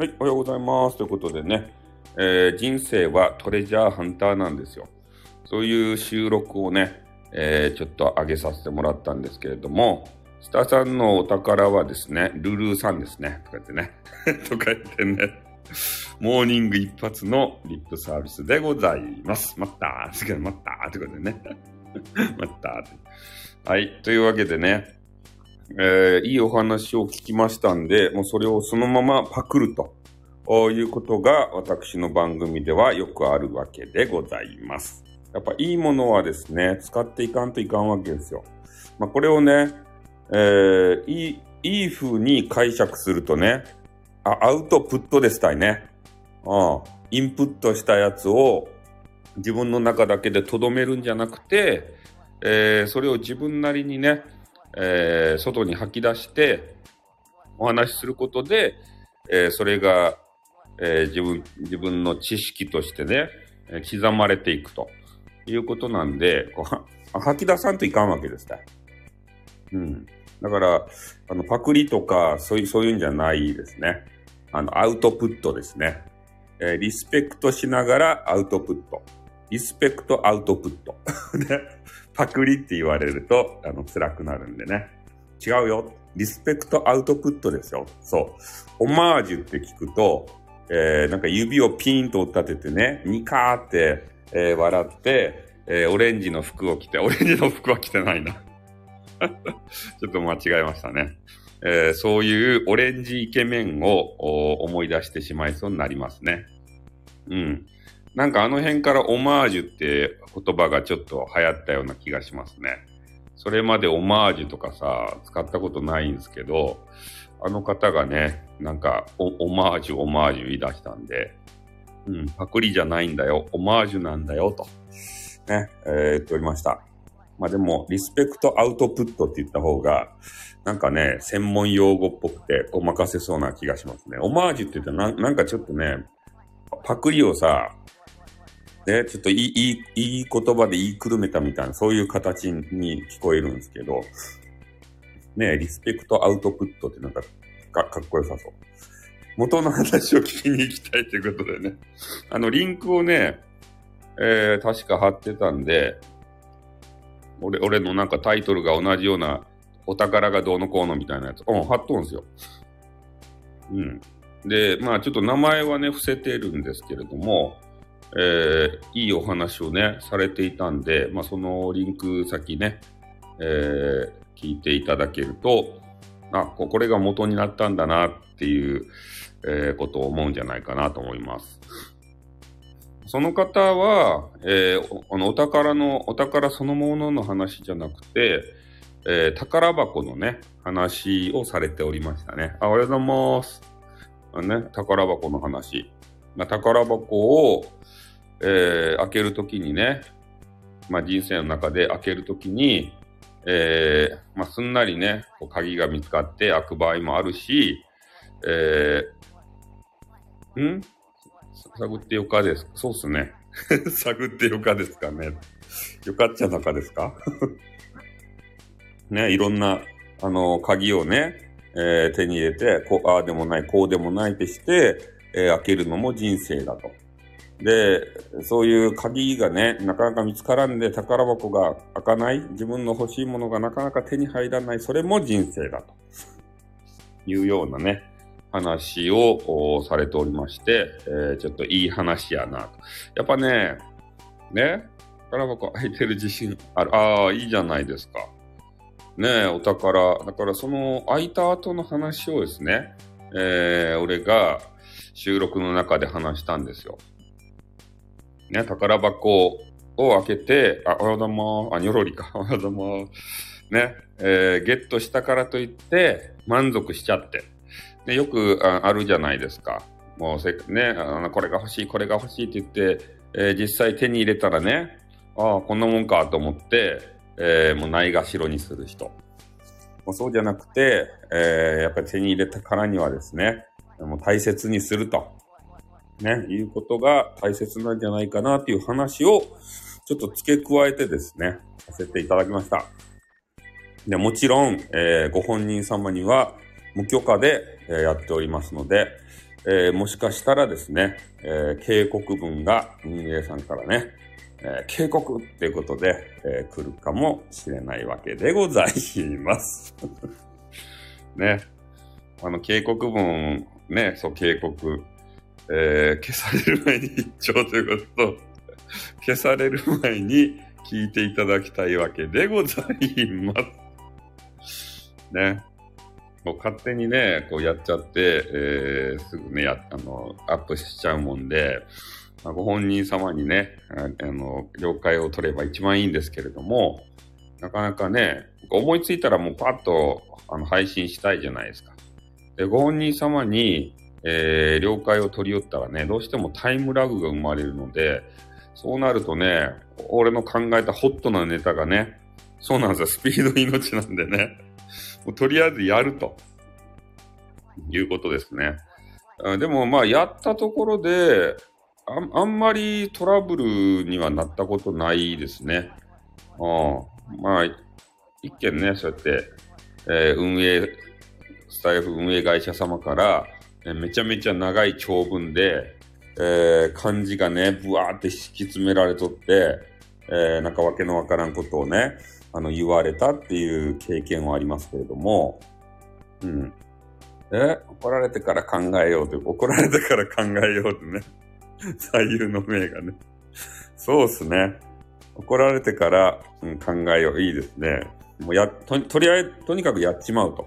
はい、おはようございます。ということでね、えー、人生はトレジャーハンターなんですよ。そういう収録をね、えー、ちょっと上げさせてもらったんですけれども、スタさんのお宝はですね、ルルーさんですね。とか言ってね。とか言ってね。モーニング一発のリップサービスでございます。まったー。まったー。ってことでね。まったー。はい。というわけでね、えー、いいお話を聞きましたんで、もうそれをそのままパクるということが私の番組ではよくあるわけでございます。やっぱいいものはですね、使っていかんといかんわけですよ。まあ、これをね、えー、いい、いい風に解釈するとね、あ、アウトプットですたいね。うん。インプットしたやつを自分の中だけで留めるんじゃなくて、えー、それを自分なりにね、えー、外に吐き出してお話しすることで、えー、それが、えー、自分、自分の知識としてね、え刻まれていくということなんで、こう 吐き出さんといかんわけですね。うん。だから、あの、パクリとか、そういう、そういうんじゃないですね。あの、アウトプットですね。え、リスペクトしながらアウトプット。リスペクトアウトプット。ね。パクリって言われると、あの、辛くなるんでね。違うよ。リスペクトアウトプットですよ。そう。オマージュって聞くと、えー、なんか指をピーンと立ててね、ニカーって、えー、笑って、えー、オレンジの服を着て、オレンジの服は着てないな。ちょっと間違えましたね。えー、そういうオレンジイケメンを思い出してしまいそうになりますね。うん。なんかあの辺からオマージュって言葉がちょっと流行ったような気がしますね。それまでオマージュとかさ、使ったことないんですけど、あの方がね、なんかオマージュ、オマージュ言い出したんで、うん、パクリじゃないんだよ、オマージュなんだよ、と、ね、えー、言っておりました。まあでも、リスペクトアウトプットって言った方が、なんかね、専門用語っぽくて、お任せそうな気がしますね。オマージュって言ったらなんかちょっとね、パクリをさ、ね、ちょっといい、いい、いい言葉で言いくるめたみたいな、そういう形に聞こえるんですけど、ね、リスペクトアウトプットってなんかかかっこよさそう。元の話を聞きに行きたいということでね。あの、リンクをね、えー、確か貼ってたんで、俺、俺のなんかタイトルが同じような、お宝がどうのこうのみたいなやつ、うん、貼っとんすよ。うん。で、まあちょっと名前はね、伏せてるんですけれども、えー、いいお話をね、されていたんで、まあ、そのリンク先ね、えー、聞いていただけると、あ、これが元になったんだなっていう、えー、ことを思うんじゃないかなと思います。その方は、えー、あのお宝の、お宝そのものの話じゃなくて、えー、宝箱のね、話をされておりましたね。あ、おはようございます。あね、宝箱の話。まあ、宝箱を、えー、開けるときにね、まあ、人生の中で開けるときに、えー、まあ、すんなりね、こう鍵が見つかって開く場合もあるし、えー、ん？探ってよかですそうっすね。探ってよかですかね。よかっちゃなかですか？ね、いろんな、あの、鍵をね、えー、手に入れて、こう、ああでもない、こうでもないってして、えー、開けるのも人生だと。で、そういう鍵がね、なかなか見つからんで宝箱が開かない、自分の欲しいものがなかなか手に入らない、それも人生だというようなね、話をされておりまして、えー、ちょっといい話やなと。やっぱね、ね、宝箱開いてる自信ある。ああ、いいじゃないですか。ねえ、お宝。だからその開いた後の話をですね、えー、俺が収録の中で話したんですよ。ね、宝箱を開けて、あ、おはようございます。あ、にょろりか。おはようございます。ね、えー、ゲットしたからといって満足しちゃって。でよくああるじゃないですか。もうせねあの、これが欲しい、これが欲しいって言って、えー、実際手に入れたらね、ああ、こんなもんかと思って、えー、もうないがしろにする人。もうそうじゃなくて、えー、やっぱり手に入れたからにはですね、大切にすると。ね、いうことが大切なんじゃないかなっていう話をちょっと付け加えてですね、させていただきました。でもちろん、えー、ご本人様には無許可で、えー、やっておりますので、えー、もしかしたらですね、え、警告文が運営さんからね、え、警告っていうことで、え来るかもしれないわけでございます。ね。あの、警告文、ね、そう、警告、え消される前に一丁ということと、消される前に聞いていただきたいわけでございます。ね。もう勝手にね、こうやっちゃって、えー、すぐね、あの、アップしちゃうもんで、まあ、ご本人様にね、あの、了解を取れば一番いいんですけれども、なかなかね、思いついたらもうパッとあの配信したいじゃないですか。で、ご本人様に、えー、了解を取り寄ったらね、どうしてもタイムラグが生まれるので、そうなるとね、俺の考えたホットなネタがね、そうなんですよ、スピード命なんでね、もうとりあえずやると、いうことですね。でもまあ、やったところで、ああんまりトラブルにはなったことないですね。あまあ、一見ね、そうやって、えー、運営、スタイフ運営会社様から、えめちゃめちゃ長い長文で、えー、漢字がね、ぶわーって敷き詰められとって、えー、なんかわけのわからんことをね、あの、言われたっていう経験はありますけれども、うん。え、怒られてから考えようという、怒られてから考えようってね。左右の命がね。そうっすね。怒られてから、うん、考えよう。いいですね。もうや、と、とりあえず、とにかくやっちまうと。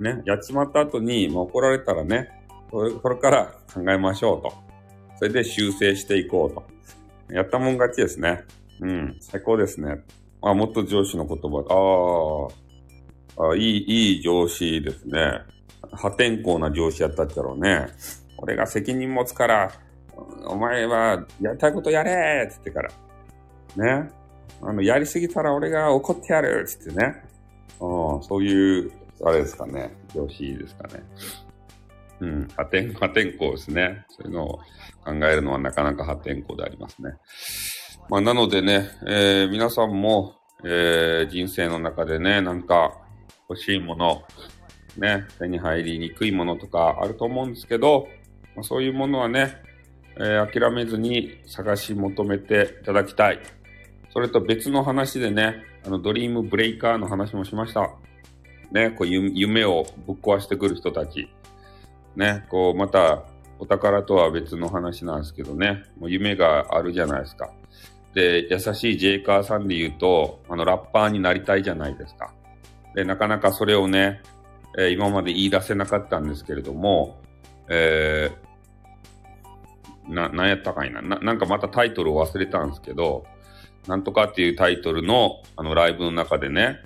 ね。やっちまった後に、もう怒られたらね、これこれから考えましょうと。それで修正していこうと。やったもん勝ちですね。うん。最高ですね。あ、もっと上司の言葉。ああ、いい、いい上司ですね。破天荒な上司やったっちゃろうね。俺が責任持つから、お前はやりたいことやれって言ってから。ね。あの、やりすぎたら俺が怒ってやるって言ってね。うん、そういう、あれですかね。上司ですかね。うん、破天、破天荒ですね。そういうのを考えるのはなかなか破天荒でありますね。まあ、なのでね、えー、皆さんも、えー、人生の中でね、なんか欲しいもの、ね、手に入りにくいものとかあると思うんですけど、まあ、そういうものはね、えー、諦めずに探し求めていただきたい。それと別の話でね、あの、ドリームブレイカーの話もしました。ね、こう、夢をぶっ壊してくる人たち。ね、こう、また、お宝とは別の話なんですけどね、もう夢があるじゃないですか。で、優しいジェイカーさんで言うと、あの、ラッパーになりたいじゃないですか。で、なかなかそれをね、えー、今まで言い出せなかったんですけれども、えー、な、なんやったかいなな。なんかまたタイトルを忘れたんですけど、なんとかっていうタイトルの、あの、ライブの中でね、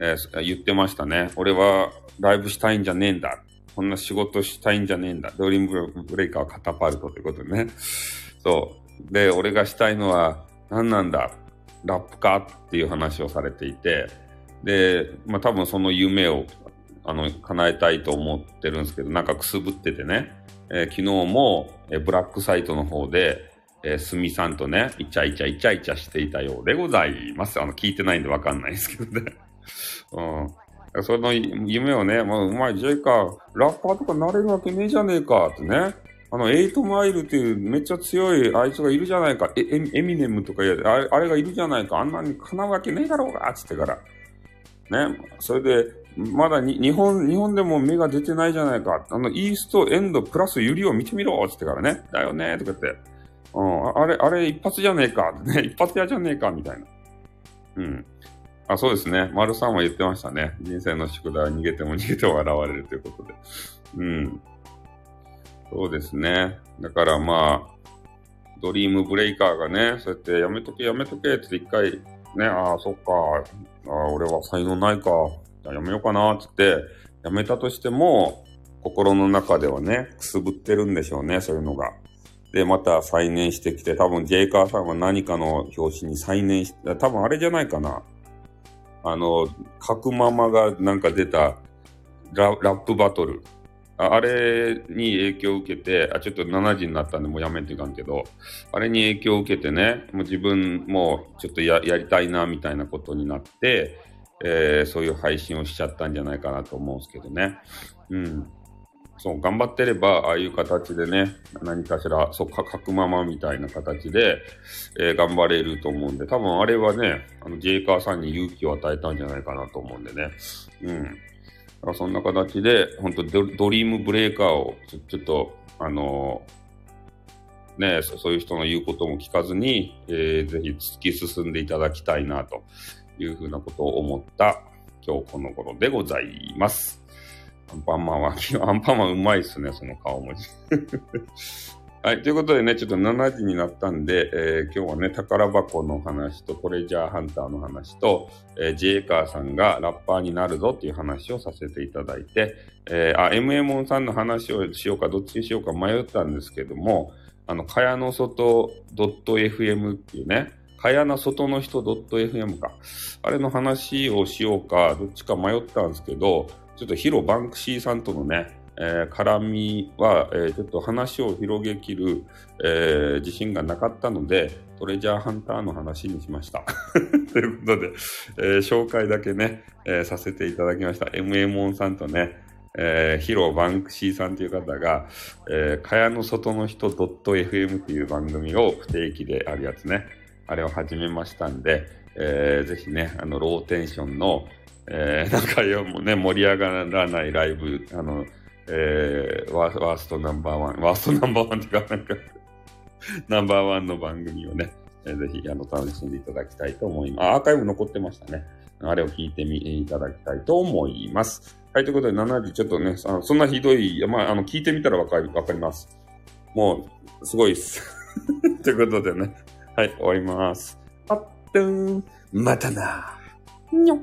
えー、言ってましたね。俺はライブしたいんじゃねえんだ。こんな仕事したいんじゃねえんだ。ドリームブレイカーはカタパルトということでね。そう。で、俺がしたいのは何なんだ？ラップか？っていう話をされていて、で、まあ多分その夢をあの、叶えたいと思ってるんですけど、なんかくすぶっててね、えー、昨日も、えー、ブラックサイトの方で、えー、すみさんとね、イチャイチャイチャイチャしていたようでございます。あの、聞いてないんでわかんないですけどね。うん。その夢をね、もう、お前、ジェイカー、ラッパーとかなれるわけねえじゃねえか、ってね。あの、エイトマイルっていうめっちゃ強いあいつがいるじゃないか。エエミネムとかあれあれがいるじゃないか。あんなにかなうわけねえだろうが、つってから。ね。それで、まだに日本、日本でも目が出てないじゃないか。あの、イーストエンドプラスユリを見てみろつってからね。だよねとか言って。うん、あれ、あれ一発じゃねえか。ね、一発屋じゃねえかみたいな。うん。あ、そうですね。丸さんは言ってましたね。人生の宿題は逃げても逃げても現れるということで。うん。そうですね。だからまあ、ドリームブレイカーがね、そうやってやめとけやめとけって一回、ね、ああ、そっか。ああ、俺は才能ないか。やめようかな、つって、やめたとしても、心の中ではね、くすぶってるんでしょうね、そういうのが。で、また再燃してきて、多分ジェイカーさんは何かの表紙に再燃し、多分あれじゃないかな。あの、角ママがなんか出たラップバトル。あれに影響を受けて、あ、ちょっと7時になったんでもうやめていかんけど、あれに影響を受けてね、もう自分もちょっとややりたいなみたいなことになって、えー、そういう配信をしちゃったんじゃないかなと思うんですけどね。うん。そう、頑張ってれば、ああいう形でね、何かしら、そう、か、書くままみたいな形で、えー、頑張れると思うんで、多分あれはね、あの、ジェイカーさんに勇気を与えたんじゃないかなと思うんでね。うん。だからそんな形で、本当ドドリームブレーカーをちょ、ちょっと、あのー、ねそ、そういう人の言うことも聞かずに、えー、ぜひ突き進んでいただきたいな、というふうなことを思った今日この頃でございます。アンパンマンは、アンパンマンうまいっすね、その顔文字。はい。ということでね、ちょっと7時になったんで、えー、今日はね、宝箱の話と、トレジャーハンターの話と、えー、ジェイカーさんがラッパーになるぞっていう話をさせていただいて、えー、あ、MM さんの話をしようか、どっちにしようか迷ったんですけども、あの、かやの外 .fm っていうね、かやな外の人 .fm か。あれの話をしようか、どっちか迷ったんですけど、ちょっとヒロ・バンクシーさんとのね、えー、絡みは、えー、ちょっと話を広げきる、えー、自信がなかったので、トレジャーハンターの話にしました。ということで、えー、紹介だけね、えー、させていただきました。MM モンさんとね、えー、ヒロ・バンクシーさんという方が、えー、かやの外の人 .fm っていう番組を不定期であるやつね、あれを始めましたんで、えー、ぜひね、あの、ローテンションの、えー、なんかよもね、盛り上がらないライブ、あの、えー、ワーストナンバーワン、ワーストナンバーワンっていうか、なんかナンバーワンの番組をね、えー、ぜひ、あの、楽しんでいただきたいと思います。アーカイブ残ってましたね。あれを聞いてみ、いただきたいと思います。はい、ということで、7時ちょっとね、あのそんなひどい、まあ、あの、聞いてみたらわかり、わかります。もう、すごいっす。ということでね、はい、終わります。あっとーん、またな。にょっ。